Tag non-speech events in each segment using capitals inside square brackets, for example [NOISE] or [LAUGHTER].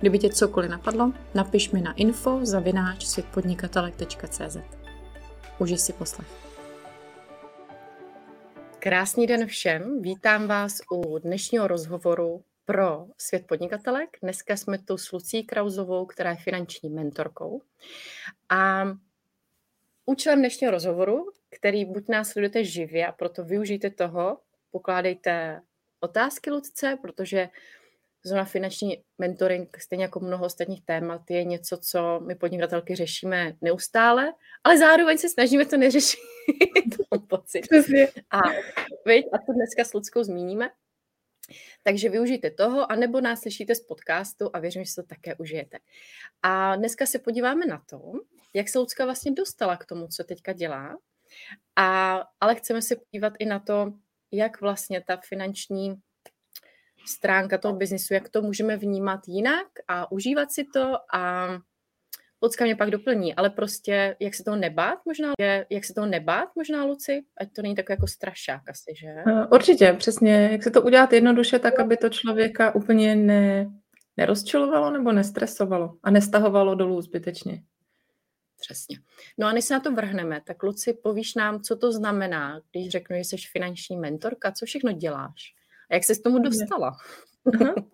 Kdyby tě cokoliv napadlo, napiš mi na info zavináč světpodnikatelek.cz. Užij si poslech. Krásný den všem, vítám vás u dnešního rozhovoru pro Svět podnikatelek. Dneska jsme tu s Lucí Krauzovou, která je finanční mentorkou. A účelem dnešního rozhovoru, který buď nás sledujete živě a proto využijte toho, pokládejte otázky Lucce, protože Zóna finanční mentoring, stejně jako mnoho ostatních témat, je něco, co my podnikatelky řešíme neustále, ale zároveň se snažíme to neřešit. [LAUGHS] pocit. A, viď, a to dneska s Ludskou zmíníme. Takže využijte toho, anebo nás slyšíte z podcastu a věřím, že se to také užijete. A dneska se podíváme na to, jak se Lucka vlastně dostala k tomu, co teďka dělá. A, ale chceme se podívat i na to, jak vlastně ta finanční stránka toho biznisu, jak to můžeme vnímat jinak a užívat si to a Lucka mě pak doplní, ale prostě jak se toho nebát možná, jak se toho nebát možná, Luci, ať to není tak jako strašák asi, že? Eh, určitě, přesně, jak se to udělat jednoduše, tak aby to člověka úplně ne, nerozčilovalo nebo nestresovalo a nestahovalo dolů zbytečně. Přesně. No a než se na to vrhneme, tak Luci, povíš nám, co to znamená, když řeknu, že jsi finanční mentorka, co všechno děláš? A jak jsi s tomu dostala? Aha. [LAUGHS]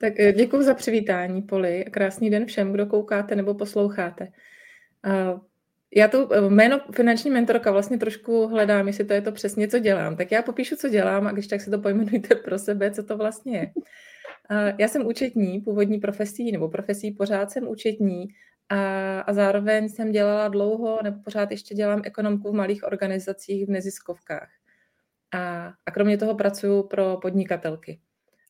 Tak eh, děkuji za přivítání, Poli. Krásný den všem, kdo koukáte nebo posloucháte. Já tu eh, jméno finanční mentorka vlastně trošku hledám, jestli to je to přesně, co dělám. Tak já popíšu, co dělám a když tak si to pojmenujte pro sebe, co to vlastně je. Já jsem účetní, původní profesí, nebo profesí pořád jsem účetní a, a zároveň jsem dělala dlouho, nebo pořád ještě dělám ekonomku v malých organizacích v neziskovkách. A, a kromě toho pracuji pro podnikatelky.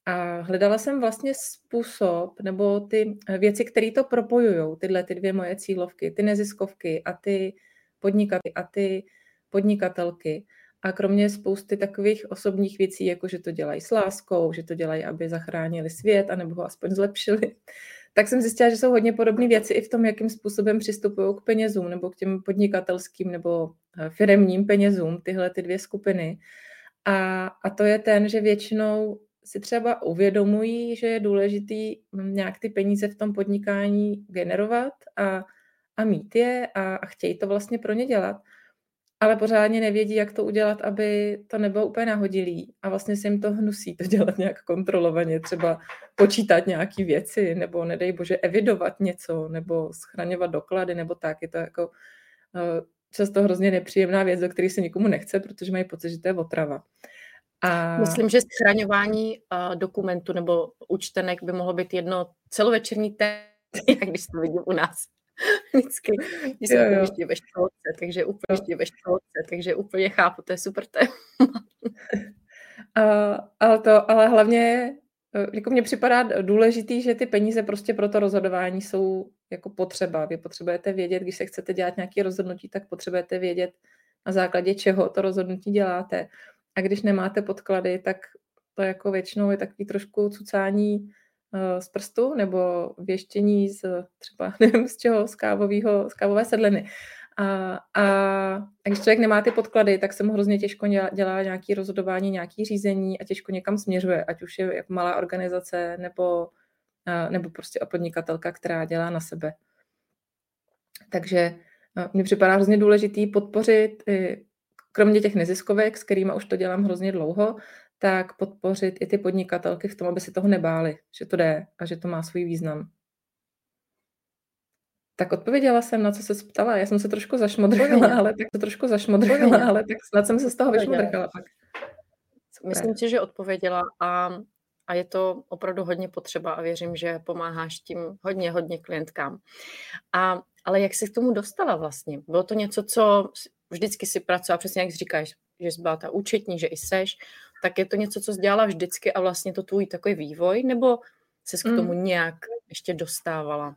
A hledala jsem vlastně způsob nebo ty věci, které to propojují, tyhle ty dvě moje cílovky, ty neziskovky a ty podnikatelky a ty podnikatelky. A kromě spousty takových osobních věcí, jako že to dělají s láskou, že to dělají, aby zachránili svět, anebo ho aspoň zlepšili, [LAUGHS] tak jsem zjistila, že jsou hodně podobné věci i v tom, jakým způsobem přistupují k penězům nebo k těm podnikatelským nebo eh, firemním penězům, tyhle ty dvě skupiny. A, a to je ten, že většinou si třeba uvědomují, že je důležitý nějak ty peníze v tom podnikání generovat a, a mít je a, a chtějí to vlastně pro ně dělat, ale pořádně nevědí, jak to udělat, aby to nebylo úplně nahodilý a vlastně se jim to hnusí to dělat nějak kontrolovaně, třeba počítat nějaké věci, nebo nedej bože evidovat něco, nebo schraňovat doklady, nebo tak. Je to jako eh, často hrozně nepříjemná věc, do které se nikomu nechce, protože mají pocit, že to je otrava. A... Myslím, že schraňování uh, dokumentu nebo účtenek by mohlo být jedno celovečerní téma, [LAUGHS] když to vidím u nás. [LAUGHS] Vždycky, když jsem ještě ve školce, takže úplně ještě ve školce, takže úplně chápu, to je super téma. [LAUGHS] uh, ale, to, ale hlavně Eh, jako mně připadá důležitý, že ty peníze prostě pro to rozhodování jsou jako potřeba. Vy potřebujete vědět, když se chcete dělat nějaké rozhodnutí, tak potřebujete vědět, na základě čeho to rozhodnutí děláte. A když nemáte podklady, tak to jako většinou je takový trošku cucání uh, z prstu nebo věštění z třeba, [LAUGHS] nevím z čeho, z, kávovýho, z kávové sedliny. A, a, a když člověk nemá ty podklady, tak se mu hrozně těžko dělá, dělá nějaké rozhodování, nějaké řízení a těžko někam směřuje, ať už je jako malá organizace nebo, nebo prostě podnikatelka, která dělá na sebe. Takže mně připadá hrozně důležitý podpořit, kromě těch neziskovek, s kterými už to dělám hrozně dlouho, tak podpořit i ty podnikatelky v tom, aby si toho nebáli, že to jde a že to má svůj význam. Tak odpověděla jsem, na co se ptala. Já jsem se trošku zašmodrchala, ale tak to trošku zašmodrchala, ale tak snad jsem se z toho vyšmodrchala pak. Super. Myslím si, že odpověděla a, a je to opravdu hodně potřeba a věřím, že pomáháš tím hodně, hodně klientkám. A, ale jak jsi k tomu dostala vlastně? Bylo to něco, co vždycky si pracovala, přesně jak říkáš, že jsi byla ta účetní, že i seš, tak je to něco, co jsi dělala vždycky a vlastně to tvůj takový vývoj, nebo se k tomu mm. nějak ještě dostávala?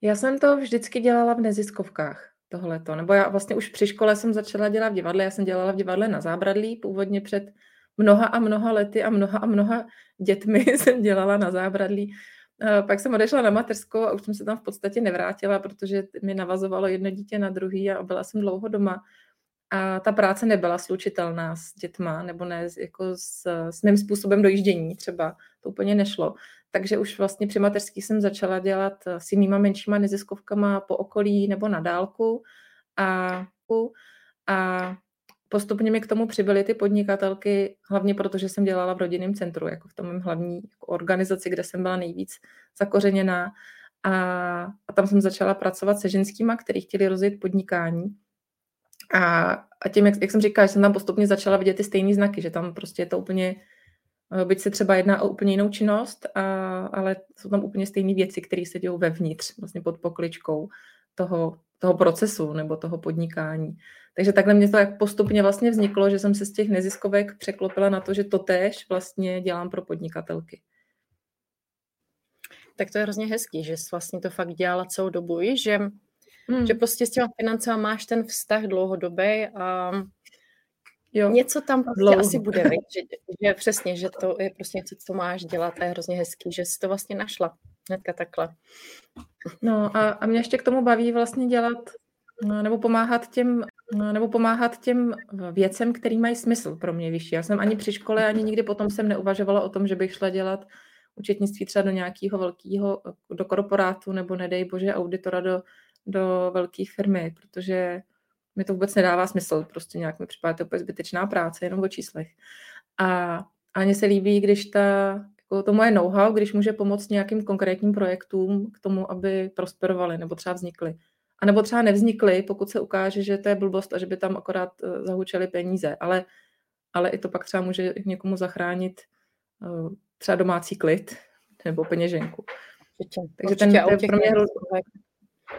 Já jsem to vždycky dělala v neziskovkách, tohleto. Nebo já vlastně už při škole jsem začala dělat v divadle. Já jsem dělala v divadle na Zábradlí, původně před mnoha a mnoha lety a mnoha a mnoha dětmi [LAUGHS] jsem dělala na Zábradlí. Pak jsem odešla na mateřskou a už jsem se tam v podstatě nevrátila, protože mi navazovalo jedno dítě na druhý a byla jsem dlouho doma. A ta práce nebyla slučitelná s dětma, nebo ne jako s, s mým způsobem dojíždění třeba. To úplně nešlo. Takže už vlastně při mateřský jsem začala dělat s jinýma menšíma neziskovkama po okolí nebo na dálku. A, a postupně mi k tomu přibyly ty podnikatelky, hlavně protože jsem dělala v rodinném centru, jako v tom mém hlavní jako organizaci, kde jsem byla nejvíc zakořeněná. A, a tam jsem začala pracovat se ženskýma, kteří chtěli rozjet podnikání. A, a tím, jak, jak jsem říkala, že jsem tam postupně začala vidět ty stejné znaky, že tam prostě je to úplně, eh, byť se třeba jedná o úplně jinou činnost, a, ale jsou tam úplně stejné věci, které se dějou vevnitř, vlastně pod pokličkou toho, toho procesu nebo toho podnikání. Takže takhle mě to jak postupně vlastně vzniklo, že jsem se z těch neziskovek překlopila na to, že to též vlastně dělám pro podnikatelky. Tak to je hrozně hezký, že jsi vlastně to fakt dělala celou dobu, že, hmm. že prostě s těma financema máš ten vztah dlouhodobý a Jo. Něco tam prostě Dlouho. asi bude, že, že přesně, že to je prostě něco, co máš dělat a je hrozně hezký, že jsi to vlastně našla hnedka takhle. No a, a mě ještě k tomu baví vlastně dělat nebo pomáhat těm, no, nebo pomáhat těm věcem, který mají smysl pro mě vyšší. Já jsem ani při škole, ani nikdy potom jsem neuvažovala o tom, že bych šla dělat účetnictví třeba do nějakého velkého, do korporátu nebo nedej bože auditora do, do velké firmy, protože mi to vůbec nedává smysl. Prostě nějak mi připadá to zbytečná práce, jenom o číslech. A ani se líbí, když ta, jako to moje know-how, když může pomoct nějakým konkrétním projektům k tomu, aby prosperovaly nebo třeba vznikly. A nebo třeba nevznikly, pokud se ukáže, že to je blbost a že by tam akorát eh, zahučely peníze. Ale, ale i to pak třeba může někomu zachránit uh, třeba domácí klid [LAUGHS] nebo peněženku. Určitě. Takže Určitě. ten, ten pro mě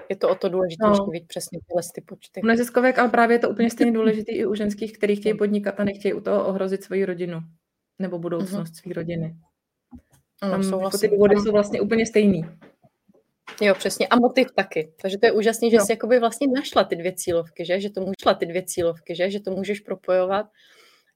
je to o to důležitější, no. vidět přesně tyhle ty počty. U neziskovek, ale právě je to úplně stejně důležité i u ženských, kteří chtějí podnikat a nechtějí u toho ohrozit svoji rodinu nebo budoucnost uh-huh. své rodiny. Tam no, jako ty důvody jsou vlastně úplně stejný. Jo, přesně. A motiv taky. Takže to je úžasné, že no. jsi jakoby vlastně našla ty dvě cílovky, že? Že to můžeš ty dvě cílovky, že? Že to můžeš propojovat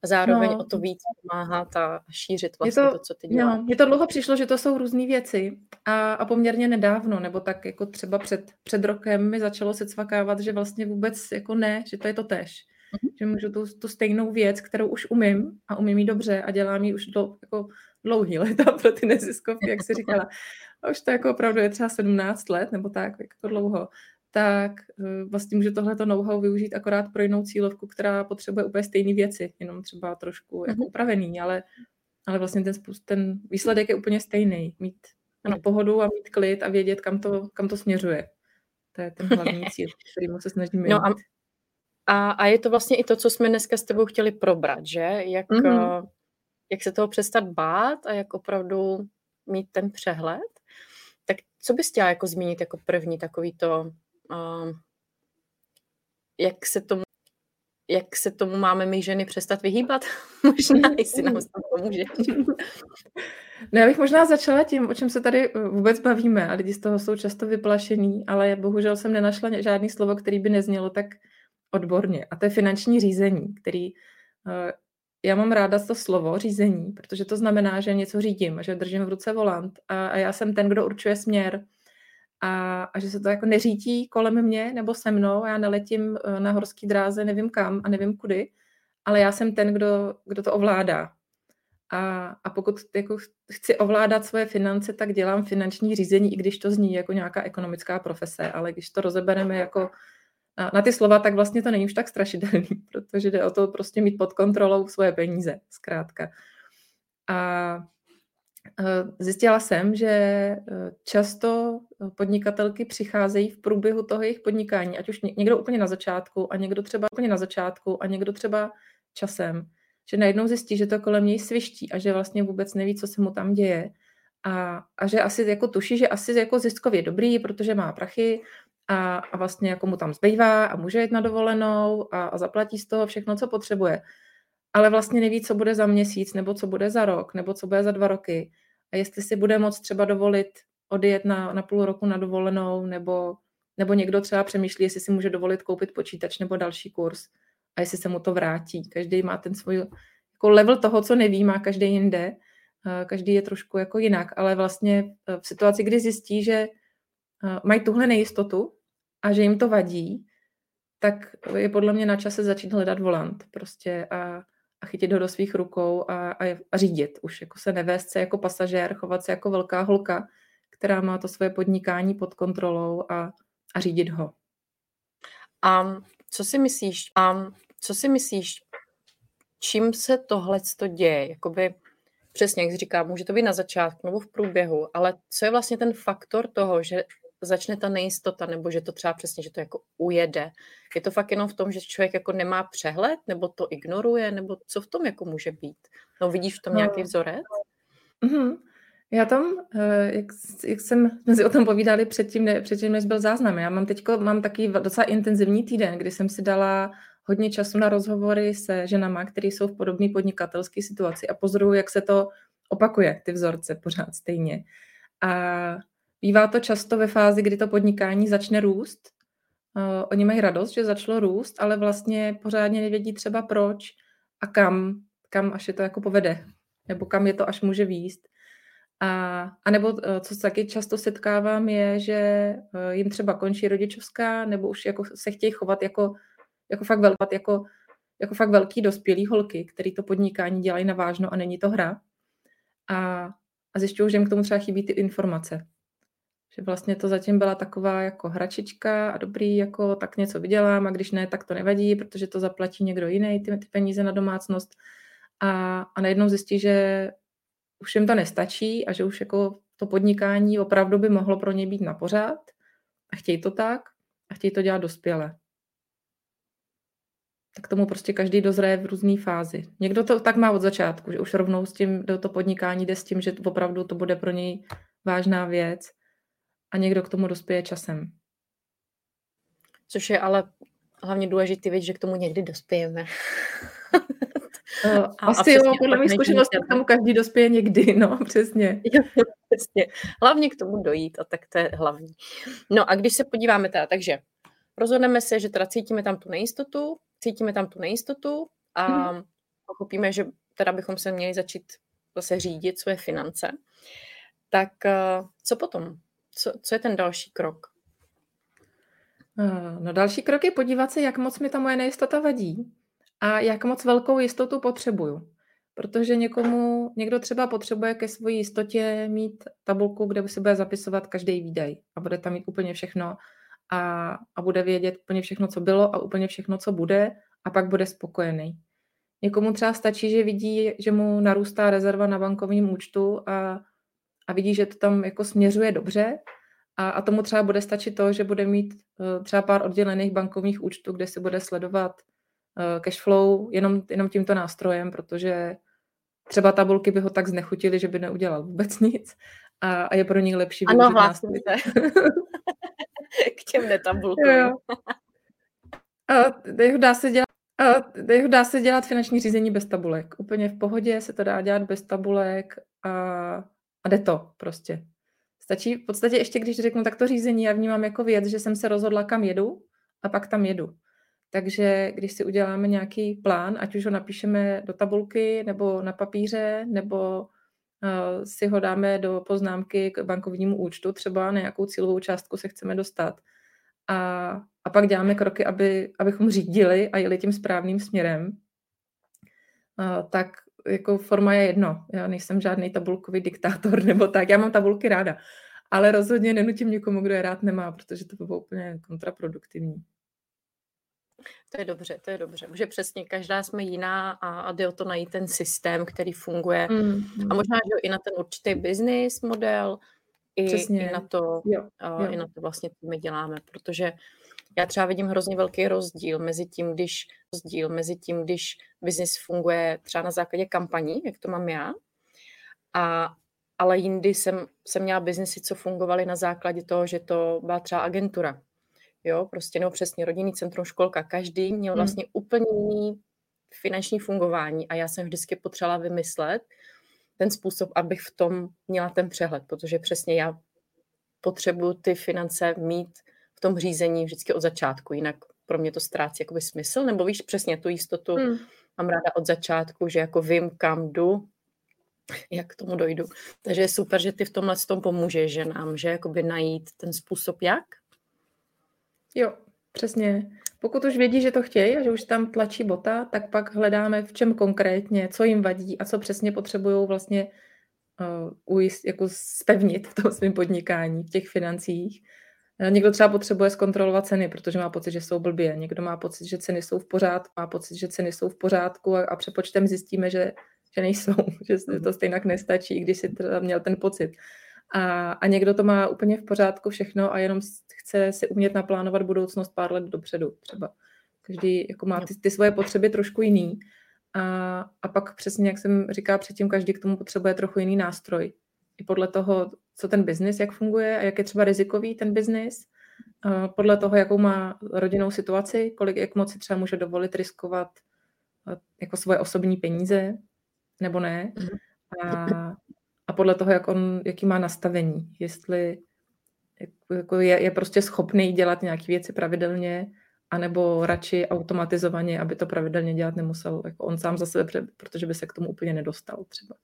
a zároveň no. o to víc pomáhat a šířit vlastně to, to, co ty děláš. No, mně to dlouho přišlo, že to jsou různé věci a, a poměrně nedávno, nebo tak jako třeba před, před rokem mi začalo se cvakávat, že vlastně vůbec jako ne, že to je to tež. Mm-hmm. Že můžu tu, tu stejnou věc, kterou už umím a umím ji dobře a dělám ji už do, jako dlouhý leta [LAUGHS] pro ty neziskovky, jak jsi říkala, a už to jako opravdu je třeba 17 let nebo tak, jako dlouho, tak eh, vlastně může tohleto know-how využít akorát pro jinou cílovku, která potřebuje úplně stejné věci, jenom třeba trošku jako mhm. upravený, ale, ale vlastně ten, spust, ten výsledek je úplně stejný. Mít, mít pohodu a mít klid a vědět, kam to, kam to směřuje. To je ten hlavní [LAUGHS] cíl, který se snažíme no a, a, a je to vlastně i to, co jsme dneska s tebou chtěli probrat, že? Jak, mm-hmm. jak se toho přestat bát a jak opravdu mít ten přehled. Co bys chtěla jako zmínit jako první takový to, uh, jak se tomu jak se tomu máme my ženy přestat vyhýbat? [LAUGHS] možná, jestli nám to pomůže. [LAUGHS] No já bych možná začala tím, o čem se tady eh, vůbec bavíme a lidi z toho jsou často vyplašení, ale bohužel jsem nenašla žádný slovo, který by neznělo tak odborně. A to je finanční řízení, který eh, já mám ráda to slovo řízení, protože to znamená, že něco řídím, že držím v ruce volant a, a já jsem ten, kdo určuje směr a, a že se to jako neřítí kolem mě nebo se mnou, já neletím eh, na horský dráze, nevím kam a nevím kudy, ale já jsem ten, kdo, kdo to ovládá. A, a pokud jako chci ovládat svoje finance, tak dělám finanční řízení, i když to zní jako nějaká ekonomická profese, ale když to rozebereme jako na, ty slova, tak vlastně to není už tak strašidelný, [LAUGHS] protože jde o to prostě mít pod kontrolou svoje peníze, zkrátka. A Zjistila jsem, že e, často podnikatelky přicházejí v průběhu toho jejich podnikání, ať už někdo úplně na začátku a někdo třeba úplně na začátku a někdo třeba časem, že najednou zjistí, že to kolem něj sviští a že vlastně vůbec neví, co se mu tam děje. A, a že asi jako tuší, že asi jako ziskově dobrý, protože má prachy a, a vlastně jako mu tam zbývá a může jít na dovolenou a, a zaplatí z toho všechno, co potřebuje. Ale vlastně neví, co bude za měsíc, nebo co bude za rok, nebo co bude za dva roky. A jestli si bude moct třeba dovolit odjet na, na půl roku na dovolenou, nebo, nebo někdo třeba přemýšlí, jestli si může dovolit koupit počítač nebo další kurz a jestli se mu to vrátí. Každý má ten svůj jako level toho, co neví, má každý jinde. Každý je trošku jako jinak, ale vlastně v situaci, kdy zjistí, že mají tuhle nejistotu a že jim to vadí, tak je podle mě na čase začít hledat volant prostě a, a chytit ho do svých rukou a, a, a řídit. Už jako se nevést se jako pasažér, chovat se jako velká holka, která má to svoje podnikání pod kontrolou a, a řídit ho. A co si myslíš, a co si myslíš, čím se tohle děje? Jakoby, přesně, jak jsi říká, může to být na začátku nebo v průběhu, ale co je vlastně ten faktor toho, že začne ta nejistota, nebo že to třeba přesně, že to jako ujede. Je to fakt jenom v tom, že člověk jako nemá přehled, nebo to ignoruje, nebo co v tom jako může být? No vidíš v tom nějaký no. vzorec? Mm-hmm. Já tam, eh, jak, jak jsem, [LAUGHS] jsme si o tom povídali předtím, ne, předtím, než byl záznam, já mám teď mám taky docela intenzivní týden, kdy jsem si dala hodně času na rozhovory se ženama, které jsou v podobné podnikatelské situaci a pozoruju, jak se to opakuje, ty vzorce pořád stejně. A Bývá to často ve fázi, kdy to podnikání začne růst. Uh, oni mají radost, že začalo růst, ale vlastně pořádně nevědí třeba proč a kam, kam až je to jako povede, nebo kam je to až může výst. A, a nebo uh, co se taky často setkávám, je, že uh, jim třeba končí rodičovská, nebo už jako se chtějí chovat jako, jako fakt velký, jako, jako fakt velký dospělý holky, který to podnikání dělají na vážno a není to hra. A, a zjišťují, že jim k tomu třeba chybí ty informace že vlastně to zatím byla taková jako hračička a dobrý, jako tak něco vydělám a když ne, tak to nevadí, protože to zaplatí někdo jiný, ty, ty peníze na domácnost a, a najednou zjistí, že už jim to nestačí a že už jako to podnikání opravdu by mohlo pro ně být na pořád a chtějí to tak a chtějí to dělat dospěle. Tak tomu prostě každý dozraje v různé fázi. Někdo to tak má od začátku, že už rovnou s tím do to podnikání jde s tím, že opravdu to bude pro něj vážná věc a někdo k tomu dospěje časem. Což je ale hlavně důležitý věc, že k tomu někdy dospějeme. [LAUGHS] Uh, asi jo, podle mých zkušeností k tomu každý dospěje někdy, no, [LAUGHS] přesně. přesně. Hlavně k tomu dojít a tak to je hlavní. No a když se podíváme teda, takže rozhodneme se, že teda cítíme tam tu nejistotu, cítíme tam tu nejistotu a hmm. pochopíme, že teda bychom se měli začít zase řídit své finance. Tak uh, co potom? Co, co je ten další krok? Eh, no další krok je podívat se, jak moc mi ta moje nejistota vadí a jak moc velkou jistotu potřebuju. Protože někomu, někdo třeba potřebuje ke své jistotě mít tabulku, kde by se bude zapisovat každý výdaj a bude tam mít úplně všechno a, a bude vědět úplně všechno, co bylo a úplně všechno, co bude a pak bude spokojený. Někomu třeba stačí, že vidí, že mu narůstá rezerva na bankovním účtu a a vidí, že to tam jako směřuje dobře a, a tomu třeba bude stačit to, že bude mít uh, třeba pár oddělených bankovních účtů, kde si bude sledovat uh, cash flow jenom, jenom tímto nástrojem, protože třeba tabulky by ho tak znechutily, že by neudělal vůbec [LAUGHS] nic a, a je pro něj lepší ano, hlásím se. [LAUGHS] K těm netabulkám. dá se dělat a dá se dělat finanční řízení bez tabulek. Úplně v pohodě se to dá dělat bez tabulek a jde to prostě. Stačí v podstatě ještě, když řeknu takto řízení, já vnímám jako věc, že jsem se rozhodla, kam jedu a pak tam jedu. Takže když si uděláme nějaký plán, ať už ho napíšeme do tabulky nebo na papíře, nebo uh, si ho dáme do poznámky k bankovnímu účtu, třeba na nějakou cílovou částku se chceme dostat. A, a pak děláme kroky, aby, abychom řídili a jeli tím správným směrem, uh, tak jako forma je jedno. Já nejsem žádný tabulkový diktátor [LAUGHS] nebo tak. Já mám tabulky ráda. Ale rozhodně nenutím někomu, kdo je rád nemá, protože to by bylo úplně kontraproduktivní. To je dobře, to je dobře. Že přesně každá jsme jiná a, a jde o to najít ten systém, který funguje. Mm, A možná, že i na ten určitý business model, i, i na to, jo, jo. i na to vlastně, co my děláme, protože já třeba vidím hrozně velký rozdíl mezi tím, když rozdíl mezi tím, když biznis funguje třeba na základě kampaní, jak to mám já, a, ale jindy jsem, jsem měla biznesy, co fungovaly na základě toho, že to byla třeba agentura. Jo, prostě no přesně rodinný centrum, školka. Každý měl hmm. vlastně hmm. úplně jiný finanční fungování a já jsem vždycky potřebovala vymyslet ten způsob, abych v tom měla ten přehled, protože přesně já potřebuji ty finance mít v tom řízení vždycky od začátku, jinak pro mě to ztrácí jakoby smysl, nebo víš přesně tu jistotu, hmm. mám ráda od začátku, že jako vím, kam jdu, jak k tomu dojdu. Takže je super, že ty v tomhle tom pomůžeš ženám, že jakoby najít ten způsob jak. Jo, přesně. Pokud už vědí, že to chtějí a že už tam tlačí bota, tak pak hledáme v čem konkrétně, co jim vadí a co přesně potřebují vlastně uh, ujist, jako spevnit v tom svém podnikání, v těch financích. Uh, někdo třeba potřebuje zkontrolovat ceny, protože má pocit, že jsou blbě. Někdo má pocit, že ceny jsou v pořádku, má pocit, že ceny jsou v pořádku a, a přepočtem zjistíme, že, že nejsou, [LAUGHS] že to mhm. stejně nestačí, i když si teda měl ten pocit. A, a někdo to má úplně v pořádku všechno a jenom chce si umět naplánovat budoucnost pár let dopředu třeba. Každý jako má ty, ty svoje potřeby trošku jiný. A, a pak přesně, jak jsem říkala předtím, každý k tomu potřebuje trochu jiný nástroj. I podle toho, co ten biznis, jak funguje a jak je třeba rizikový ten biznis, podle toho, jakou má rodinnou situaci, kolik, jak moc si třeba může dovolit riskovat jako svoje osobní peníze, nebo ne. Mhm. A, a podle toho, jak on, jaký má nastavení. Jestli jako je, je prostě schopný dělat nějaké věci pravidelně, anebo radši automatizovaně, aby to pravidelně dělat nemusel jako on sám za sebe, protože by se k tomu úplně nedostal třeba.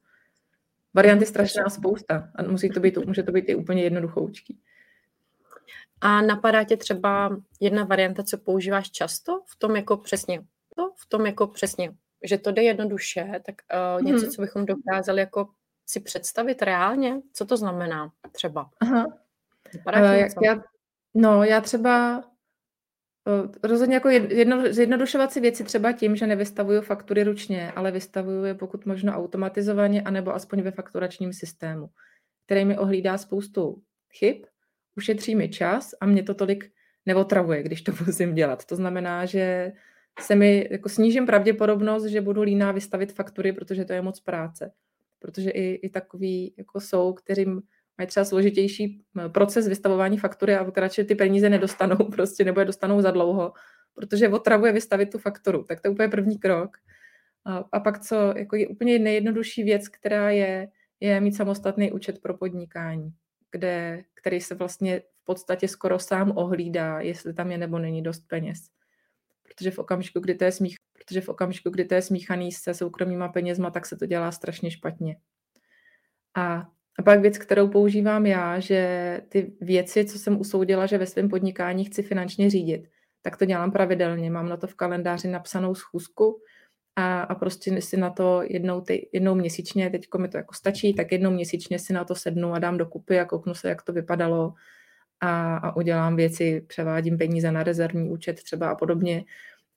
Varianty strašná spousta a musí to být, může to být i úplně jednoduchoučký. A napadá tě třeba jedna varianta, co používáš často v tom jako přesně, to, v tom jako přesně, že to jde jednoduše, tak uh, něco, hmm. co bychom dokázali jako si představit reálně, co to znamená třeba. Aha. uh, jak já, no, já třeba rozhodně jako jedno, zjednodušovat si věci třeba tím, že nevystavuju faktury ručně, ale vystavuju je pokud možno automatizovaně, anebo aspoň ve fakturačním systému, který mi ohlídá spoustu chyb, ušetří mi čas a mě to tolik neotravuje, když to [LAUGHS] musím dělat. To znamená, že se mi jako snížím pravděpodobnost, že budu líná vystavit faktury, protože to je moc práce protože i, i takový jako jsou, kteří mají třeba složitější proces vystavování faktury a radši ty peníze nedostanou [LAUGHS] prostě, nebo je dostanou za dlouho, protože otravuje vystavit tu fakturu. Tak to je úplně první krok. A, a pak co, jako je úplně nejjednodušší věc, která je, je mít samostatný účet pro podnikání, kde, který se vlastně v podstatě skoro sám ohlídá, jestli tam je nebo není dost peněz. Protože v okamžiku, kdy to je smích, protože v okamžiku, kdy to je smíchaný se soukromýma penězma, tak se to dělá strašně špatně. A, a pak věc, kterou používám já, že ty věci, co jsem usoudila, že ve svém podnikání chci finančně řídit, tak to dělám pravidelně. Mám na to v kalendáři napsanou schůzku a, a prostě si na to jednou, ty, jednou měsíčně, teď mi to jako stačí, tak jednou měsíčně si na to sednu a dám dokupy a kouknu se, jak to vypadalo a, a udělám věci, převádím peníze na rezervní účet třeba a podobně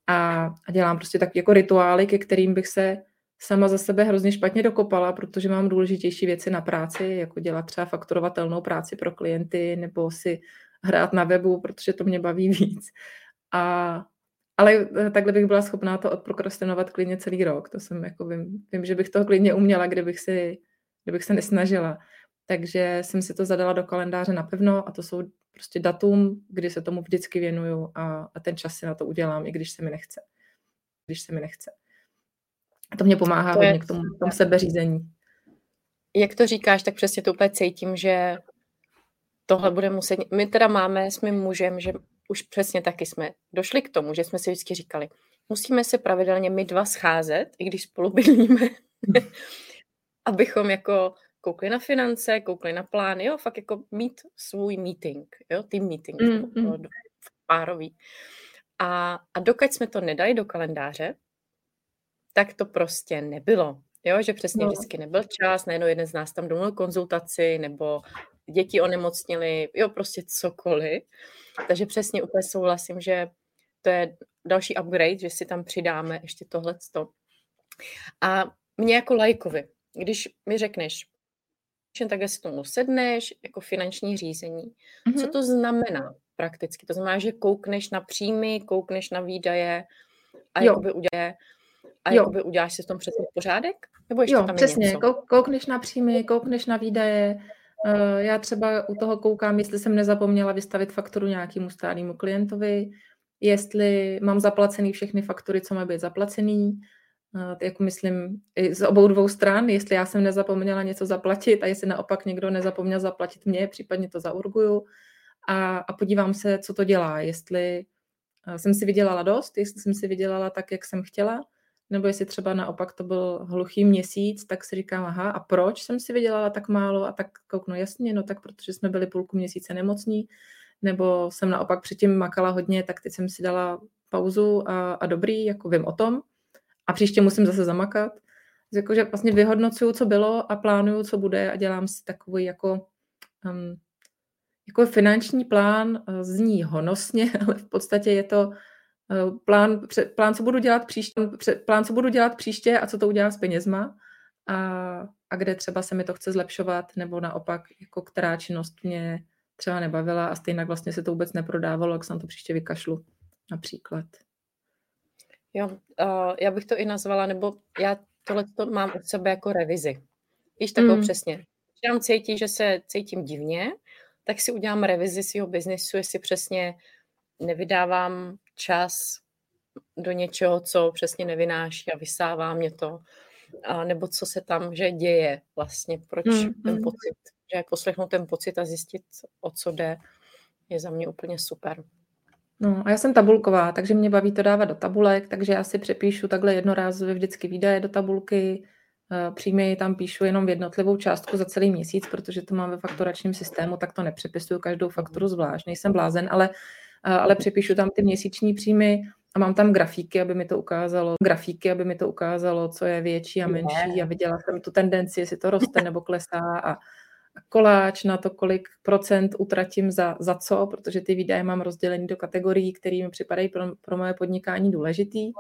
a, a dělám prostě tak jako rituály, ke kterým bych se sama za sebe hrozně špatně dokopala, protože mám důležitější věci na práci, jako dělat třeba fakturovatelnou práci pro klienty nebo si hrát na webu, protože to mě baví [LAUGHS] víc. A, ale eh, takhle bych byla schopná to odprokrastinovat klidně celý rok. To jsem jako vím, vím, že bych to klidně uměla, kdybych, si, kdybych se nesnažila. Takže jsem si to zadala do kalendáře napevno a to jsou prostě datum, kdy se tomu vždycky věnuju a, a ten čas si na to udělám, i když se mi nechce. Když se mi nechce. A to mě pomáhá to hodně k tomu, tomu sebeřízení. Jak to říkáš, tak přesně to úplně cítím, že tohle bude muset... My teda máme s mým mužem, že už přesně taky jsme došli k tomu, že jsme si vždycky říkali, musíme se pravidelně my dva scházet, i když spolu [LAUGHS] bydlíme, abychom jako koukli na finance, koukli na plány, jo, fakt jako mít svůj meeting, jo, team meeting, mm, mm. párový. A, a dokud jsme to nedali do kalendáře, tak to prostě nebylo. Jo, že přesně no. vždycky nebyl čas, najednou jeden z nás tam domluvil konzultaci, nebo děti onemocnili, jo, prostě cokoliv. Takže přesně úplně souhlasím, že to je další upgrade, že si tam přidáme ještě tohleto. A mě jako lajkovi, když mi řekneš, takhle si tomu sedneš, jako finanční řízení. Mm-hmm. Co mhm. to znamená prakticky? To znamená, že koukneš na příjmy, koukneš na výdaje a jo. jakoby uděje, a jo. jakoby uděláš si v tom přesně pořádek? Nebo ještě jo, tam přesně. Něco? Koukneš na příjmy, koukneš na výdaje. Eh, já třeba u toho koukám, jestli jsem nezapomněla vystavit fakturu nějakému stálému klientovi, jestli mám zaplacený všechny faktury, co mají být zaplacený, jako myslím, z obou dvou stran, jestli já jsem nezapomněla něco zaplatit a jestli naopak někdo nezapomněl zaplatit mě, případně to zaurguju a, a podívám se, co to dělá, jestli jsem si vydělala dost, jestli jsem si vydělala tak, jak jsem chtěla, nebo jestli třeba naopak to byl hluchý měsíc, tak si říkám, aha, a proč jsem si vydělala tak málo a tak kouknu, jasně, no tak protože jsme byli půlku měsíce nemocní, nebo jsem naopak předtím makala hodně, tak teď jsem si dala pauzu a, a dobrý, jako vím o tom a příště musím zase zamakat. Jakože vlastně vyhodnocuju, co bylo a plánuju, co bude a dělám si takový jako, um, jako finanční plán, uh, zní honosně, [LAUGHS] ale v podstatě je to plán, plán, co budu dělat příště, plán, co budu dělat příště a co to udělá s penězma a, a kde třeba se mi to chce zlepšovat, nebo naopak, jako která činnost mě třeba nebavila a stejně vlastně se to vůbec neprodávalo, jak se na to příště vykašlu například. Jo, uh, já bych to i nazvala, nebo já tohle to mám od sebe jako revizi. Víš, takovou mm. přesně. Když tam cítí, že se cítím divně, tak si udělám revizi svého biznesu, jestli přesně nevydávám čas do něčeho, co přesně nevynáší a vysává mě to, a nebo co se tam, že děje vlastně, proč mm, ten mm. pocit, že poslechnout ten pocit a zjistit, o co jde, je za mě úplně super. No a já jsem tabulková, takže mě baví to dávat do tabulek, takže já si přepíšu takhle jednorázově vždycky výdaje do tabulky, eh, příjmy tam píšu jenom v jednotlivou částku za celý měsíc, protože to mám ve fakturačním systému, tak to nepřepisuju každou fakturu zvlášť, nejsem blázen, ale, ale přepíšu tam ty měsíční příjmy a mám tam grafíky, aby mi to ukázalo, grafíky, aby mi to ukázalo, co je větší a menší a viděla jsem tu tendenci, jestli to roste nebo klesá a, koláč na to, kolik procent utratím za, za co, protože ty výdaje mám rozdělený do kategorií, které mi připadají pro, pro moje podnikání důležitý.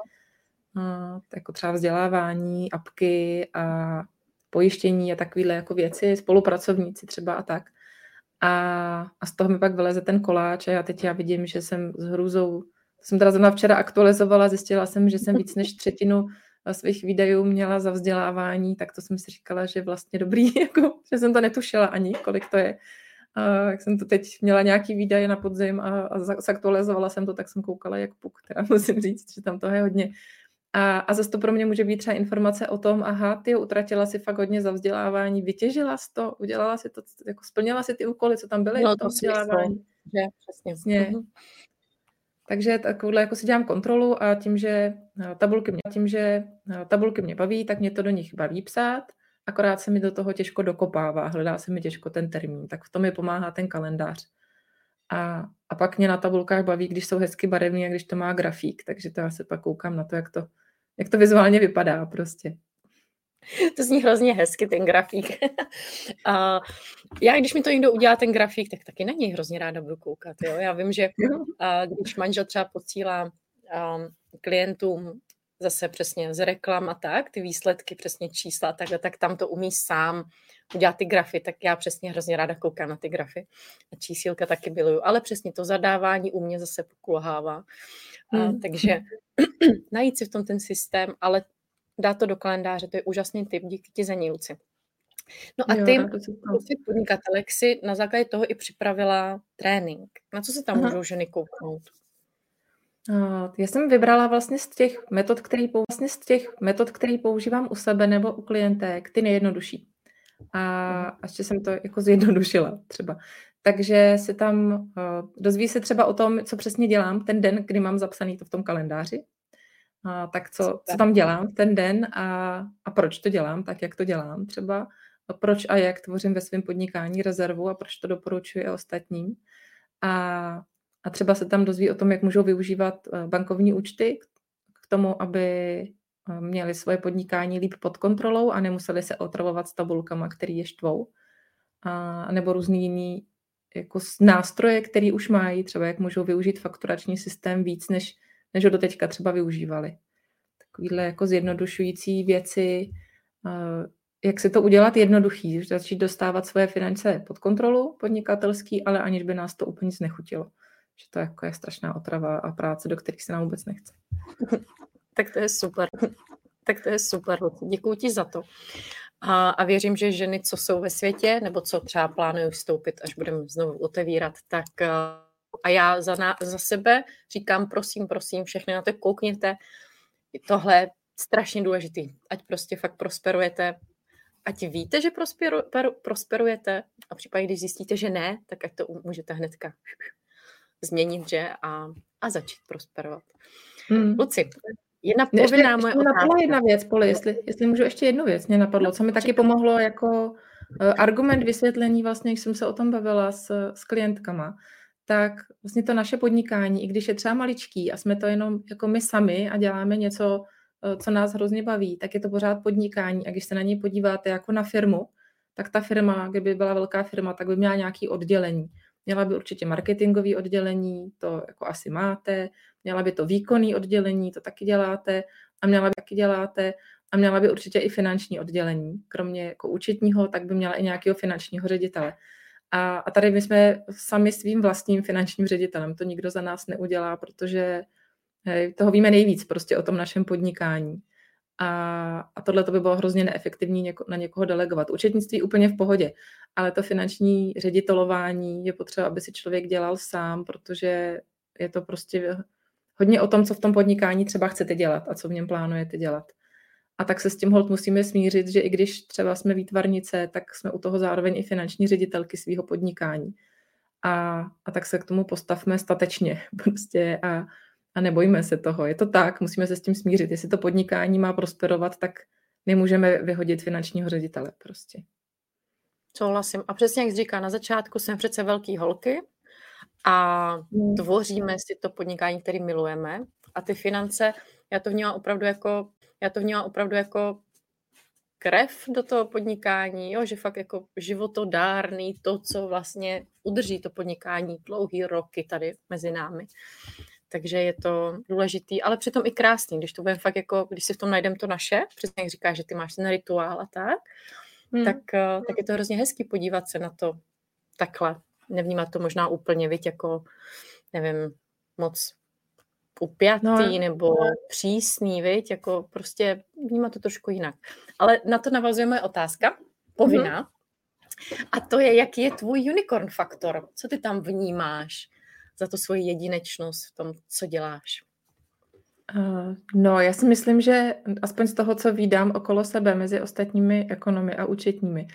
A, jako třeba vzdělávání, apky a pojištění a takovéhle jako věci, spolupracovníci třeba a tak. A, a z toho mi pak vyleze ten koláč a já teď já vidím, že jsem s hrůzou, jsem teda zrovna včera aktualizovala, zjistila jsem, že jsem víc než třetinu svých výdajů měla za vzdělávání, tak to jsem si říkala, že vlastně dobrý, [LAUGHS] jako, že jsem to netušila ani, kolik to je. A jak jsem to teď měla nějaký výdaje na podzim a, a zaktualizovala jsem to, tak jsem koukala jak puk, teda [LAUGHS] musím říct, že tam toho je hodně. A, a zase to pro mě může být třeba informace o tom, aha, ty utratila si fakt hodně za vzdělávání, vytěžila jsi to, udělala si to, jako splnila si ty úkoly, co tam byly no, v tom vzdělávání. Že, přesně. přesně. Mm-hmm. Takže takovouhle jako si dělám kontrolu a tím, že tabulky mě, tím, že tabulky mě baví, tak mě to do nich baví psát, akorát se mi do toho těžko dokopává, hledá se mi těžko ten termín, tak v tom mi pomáhá ten kalendář. A, a pak mě na tabulkách baví, když jsou hezky barevný a když to má grafík, takže to já se pak koukám na to, jak to, jak to vizuálně vypadá prostě. To zní hrozně hezky, ten grafík. [LAUGHS] a já, když mi to někdo udělá, ten grafík, tak taky na něj hrozně ráda budu koukat. Jo? Já vím, že a, když manžel třeba posílá a, klientům zase přesně z reklam a tak, ty výsledky, přesně čísla, tak, tak tam to umí sám udělat ty grafy, tak já přesně hrozně ráda koukám na ty grafy. A čísílka taky byluju, ale přesně to zadávání u mě zase pokulhává. A, hmm. Takže [CLEARS THROAT] najít si v tom ten systém, ale dát to do kalendáře, to je úžasný tip, díky ti za něj, Luci. No a ty, ty podnikatelek si na základě toho i připravila trénink. Na co se tam Aha. můžou ženy kouknout? Já jsem vybrala vlastně z těch metod, který, vlastně z těch metod, který používám u sebe nebo u klientek, ty nejjednodušší. A, a ještě jsem to jako zjednodušila třeba. Takže se tam uh, dozví se třeba o tom, co přesně dělám ten den, kdy mám zapsaný to v tom kalendáři a tak co, co tam dělám ten den a, a proč to dělám, tak jak to dělám třeba, a proč a jak tvořím ve svém podnikání rezervu a proč to doporučuji i ostatním. A, a třeba se tam dozví o tom, jak můžou využívat eh, bankovní účty k tomu, aby eh, měli svoje podnikání líp pod kontrolou a nemuseli se otravovat s tabulkama, který je štvou. A, nebo různý jiný jako nástroje, které už mají, třeba jak můžou využít fakturační systém víc, než než ho doteďka třeba využívali. Takovýhle jako zjednodušující věci, jak si to udělat jednoduchý, začít dostávat svoje finance pod kontrolu podnikatelský, ale aniž by nás to úplně znechutilo. Že to jako je strašná otrava a práce, do kterých se nám vůbec nechce. [LAUGHS] tak to je super. Tak to je super. Děkuji ti za to. A, a věřím, že ženy, co jsou ve světě, nebo co třeba plánují vstoupit, až budeme znovu otevírat, tak a já za, na, za sebe říkám, prosím, prosím, všechny na to koukněte. Tohle strašně důležitý. Ať prostě fakt prosperujete, ať víte, že prosperu, prosperujete a případně, když zjistíte, že ne, tak ať to můžete hnedka změnit, že a, a začít prosperovat. Hmm. Luci, jedna povinná ještě, moje ještě otázka. jedna věc, Poli, jestli, jestli můžu ještě jednu věc, mě napadlo, co mi taky pomohlo jako uh, argument vysvětlení, vlastně, když jsem se o tom bavila s, s klientkama, tak vlastně to naše podnikání, i když je třeba maličký a jsme to jenom jako my sami a děláme něco, uh, co nás hrozně baví, tak je to pořád podnikání a když se na něj podíváte jako na firmu, tak ta firma, kdyby byla velká firma, tak by měla nějaké oddělení. Měla by určitě marketingové oddělení, to jako asi máte, měla by to výkonný oddělení, to taky děláte, a měla by taky děláte, a měla by určitě i finanční oddělení. Kromě jako účetního, tak by měla i nějakého finančního ředitele. A, a tady my jsme sami svým vlastním finančním ředitelem. To nikdo za nás neudělá, protože hej, toho víme nejvíc prostě o tom našem podnikání. A, a tohle to by bylo hrozně neefektivní něko, na někoho delegovat. Učetnictví úplně v pohodě, ale to finanční ředitelování je potřeba, aby si člověk dělal sám, protože je to prostě hodně o tom, co v tom podnikání třeba chcete dělat a co v něm plánujete dělat. A tak se s tím hold musíme smířit, že i když třeba jsme výtvarnice, tak jsme u toho zároveň i finanční ředitelky svého podnikání. A, a tak se k tomu postavme statečně [LAUGHS] prostě a, a nebojíme se toho. Je to tak, musíme se s tím smířit. Jestli to podnikání má prosperovat, tak nemůžeme vyhodit finančního ředitele prostě. Souhlasím. A přesně jak říká, na začátku jsme přece velký holky a hmm. tvoříme si to podnikání, který milujeme. A ty finance, já to vnímám opravdu jako, já to vnímám opravdu jako krev do toho podnikání, jo, že fakt jako životodárný to, co vlastně udrží to podnikání dlouhý roky tady mezi námi. Takže je to důležitý, ale přitom i krásný, když to bude fakt jako, když si v tom najdeme to naše, přesně jak říkáš, že ty máš ten rituál a tak, hmm. tak, eh, tak je to hrozně hezký podívat se na to takhle. Nevnímat to možná úplně, viď, jako, nevím, moc upjatý no, nebo no. přísný, viď, jako prostě vnímat to trošku jinak. Ale na to navazuje moje otázka, povinná. Mm-hmm. A to je, jaký je tvůj unicorn faktor? Co ty tam vnímáš? Za tu svoji jedinečnost v tom, co děláš? Uh, no, já si myslím, že aspoň z toho, co vídám okolo sebe mezi ostatními ekonomy a účetními,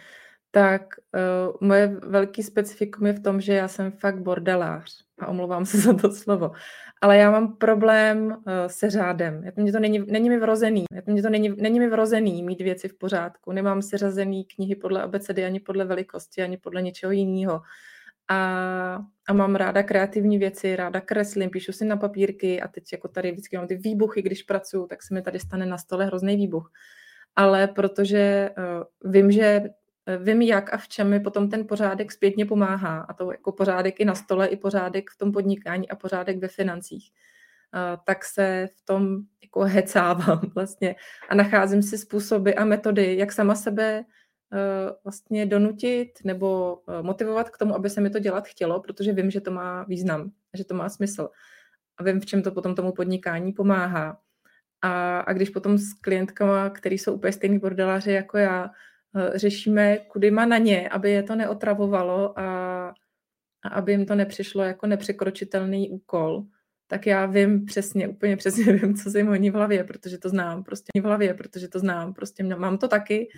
tak uh, moje velký specifikum je v tom, že já jsem fakt bordelář a omlouvám se [LAUGHS] za to slovo, ale já mám problém uh, se řádem. Mě to není, není mi vrozený. Mě to není, není mi vrozený mít věci v pořádku. Nemám si řazený knihy podle abecedy, ani podle velikosti, ani podle něčeho jiného a, a mám ráda kreativní věci, ráda kreslím, píšu si na papírky a teď jako tady vždycky mám ty výbuchy, když pracuju, tak se mi tady stane na stole hrozný výbuch. Ale protože uh, vím, že uh, vím, jak a v čem mi potom ten pořádek zpětně pomáhá. A to jako pořádek i na stole, i pořádek v tom podnikání a pořádek ve financích. Uh, tak se v tom jako hecávám [LAUGHS] vlastně a nacházím si způsoby a metody, jak sama sebe Eh, vlastně donutit nebo eh, motivovat k tomu, aby se mi to dělat chtělo, protože vím, že to má význam, že to má smysl. A vím, v čem to potom tomu podnikání pomáhá. A, a když potom s klientkama, který jsou úplně stejný bordeláři jako já, eh, řešíme, kudy má na ně, aby je to neotravovalo a, a aby jim to nepřišlo jako nepřekročitelný úkol, tak já vím přesně, úplně přesně [LAUGHS] vím, co se jim honí v hlavě, protože to znám, prostě v hlavě, protože to znám, prostě mám to taky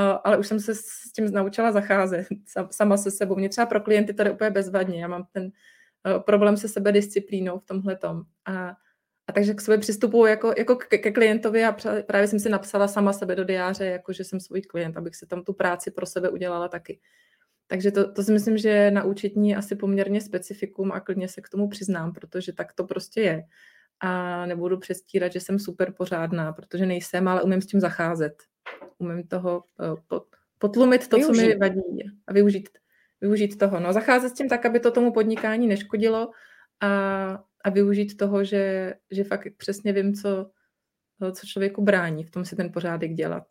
ale už jsem se s tím naučila zacházet [LAUGHS] sama se sebou. Mě třeba pro klienty to je úplně bezvadně. Já mám ten uh, problém se sebedisciplínou v tomhle tom. A, a takže k sobě přistupuji jako, jako ke, ke klientovi a právě jsem si napsala sama sebe do diáře, jako že jsem svůj klient, abych si tam tu práci pro sebe udělala taky. Takže to, to si myslím, že na účetní asi poměrně specifikum a klidně se k tomu přiznám, protože tak to prostě je. A nebudu přestírat, že jsem super pořádná, protože nejsem, ale umím s tím zacházet umím toho eh, potlumit to, využít. co mi vadí a využít, využít toho. No, zacházet s tím tak, aby to tomu podnikání neškodilo a, a využít toho, že, že fakt přesně vím, co, co člověku brání v tom si ten pořádek dělat.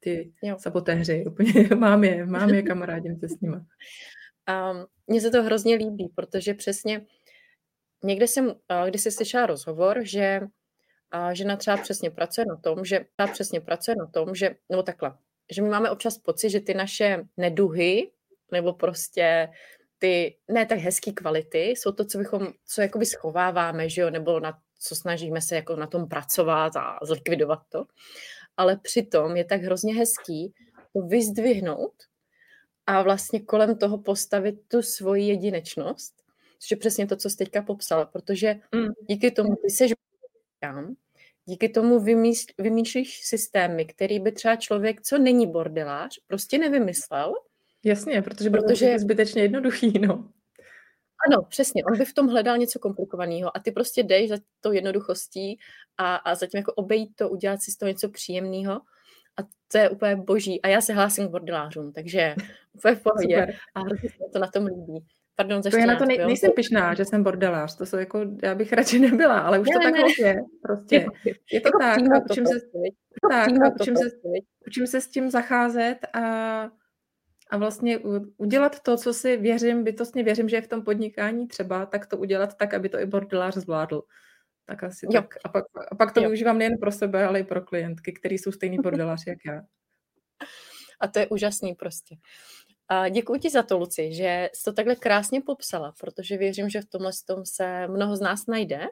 Ty jo. sabotéři, [LAUGHS] úplně mám je, mám je, kamarádím se s nimi. Um, [LAUGHS] mně se to hrozně líbí, protože přesně někde jsem, když jsi slyšela rozhovor, že a žena třeba přesně pracuje na tom, že třeba přesně pracuje na tom, že, nebo takhle, že my máme občas pocit, že ty naše neduhy, nebo prostě ty ne tak hezké kvality, jsou to, co bychom, co jakoby schováváme, že jo, nebo na co snažíme se jako na tom pracovat a zlikvidovat to. Ale přitom je tak hrozně hezký to vyzdvihnout a vlastně kolem toho postavit tu svoji jedinečnost, což je přesně to, co jsi teďka popsala, protože mm. díky tomu ty seš díky tomu vymýšl, vymýšlíš systémy, který by třeba člověk, co není bordelář, prostě nevymyslel. Jasně, protože, protože je zbytečně jednoduchý, no. Ano, přesně. On by v tom hledal něco komplikovaného a ty prostě jdeš za tou jednoduchostí a, a zatím jako obejít to, udělat si z toho něco příjemného a to je úplně boží. A já se hlásím k bordelářům, takže [LAUGHS] úplně v pohodě Super. a hrozně se to na tom líbí. Pardon, to já na to nej, nejsem pišná, že jsem bordelář, to jsou jako, já bych [LAUGHS] radši nebyla, ale už ne, to tak je, prostě. Je to jako tak, a učím se, tak, a učím, se, učím se s tím zacházet a, a vlastně udělat to, co si věřím, bytostně věřím, že je v tom podnikání třeba, tak to udělat tak, aby to i bordelář zvládl. Tak asi jo. tak. A pak, a pak to jo. využívám nejen pro sebe, ale i pro klientky, který jsou stejný [LAUGHS] bordeláři jak já. A to je úžasný prostě. A děkuji ti za to, Luci, že jsi to takhle krásně popsala, protože věřím, že v tomhle tom se mnoho z nás najde.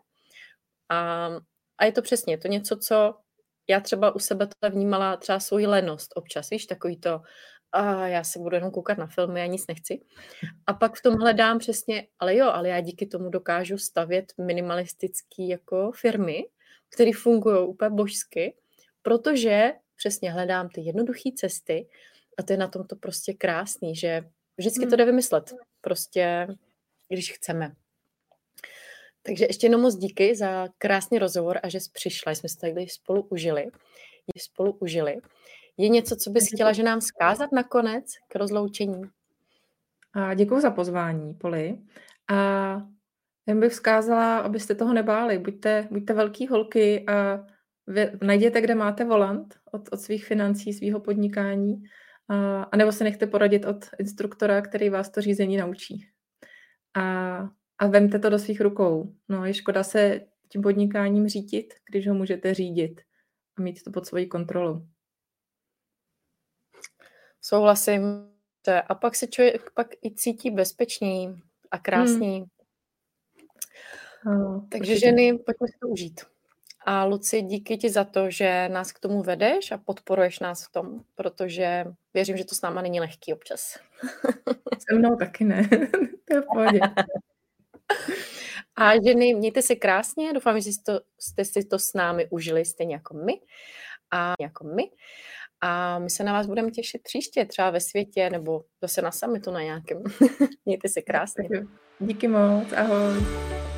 A, a je to přesně, je to něco, co já třeba u sebe to vnímala třeba svoji lenost občas, víš, takový to, a já se budu jenom koukat na filmy, já nic nechci. A pak v tom hledám přesně, ale jo, ale já díky tomu dokážu stavět minimalistické jako firmy, které fungují úplně božsky, protože přesně hledám ty jednoduché cesty, a to je na tom to prostě krásný, že vždycky to hmm. jde vymyslet. Prostě, když chceme. Takže ještě jenom moc díky za krásný rozhovor a že jsi přišla, jsme se tady spolu užili. Spolu užili. Je něco, co bys chtěla, že nám zkázat nakonec k rozloučení? A děkuji za pozvání, Poli. A jen bych vzkázala, abyste toho nebáli. Buďte, buďte velký holky a vy, najděte, kde máte volant od, od svých financí, svého podnikání a, a nebo se nechte poradit od instruktora, který vás to řízení naučí. A, a vemte to do svých rukou. No, je škoda se tím podnikáním řídit, když ho můžete řídit a mít to pod svojí kontrolou. Souhlasím. A pak se člověk pak i cítí bezpečný a krásný. Hmm. No, Takže určitě. ženy, pojďme si to užít. A Luci, díky ti za to, že nás k tomu vedeš a podporuješ nás v tom, protože věřím, že to s náma není lehký občas. [LAUGHS] Se mnou taky ne. [LAUGHS] to je v pohodě. A ženy, mějte se krásně, doufám, že jste, to, jste si to s námi užili stejně jako my. A jako my. A my se na vás budeme těšit příště, třeba ve světě, nebo zase na summitu na nějakém. [LAUGHS] mějte se krásně. Díky moc, ahoj.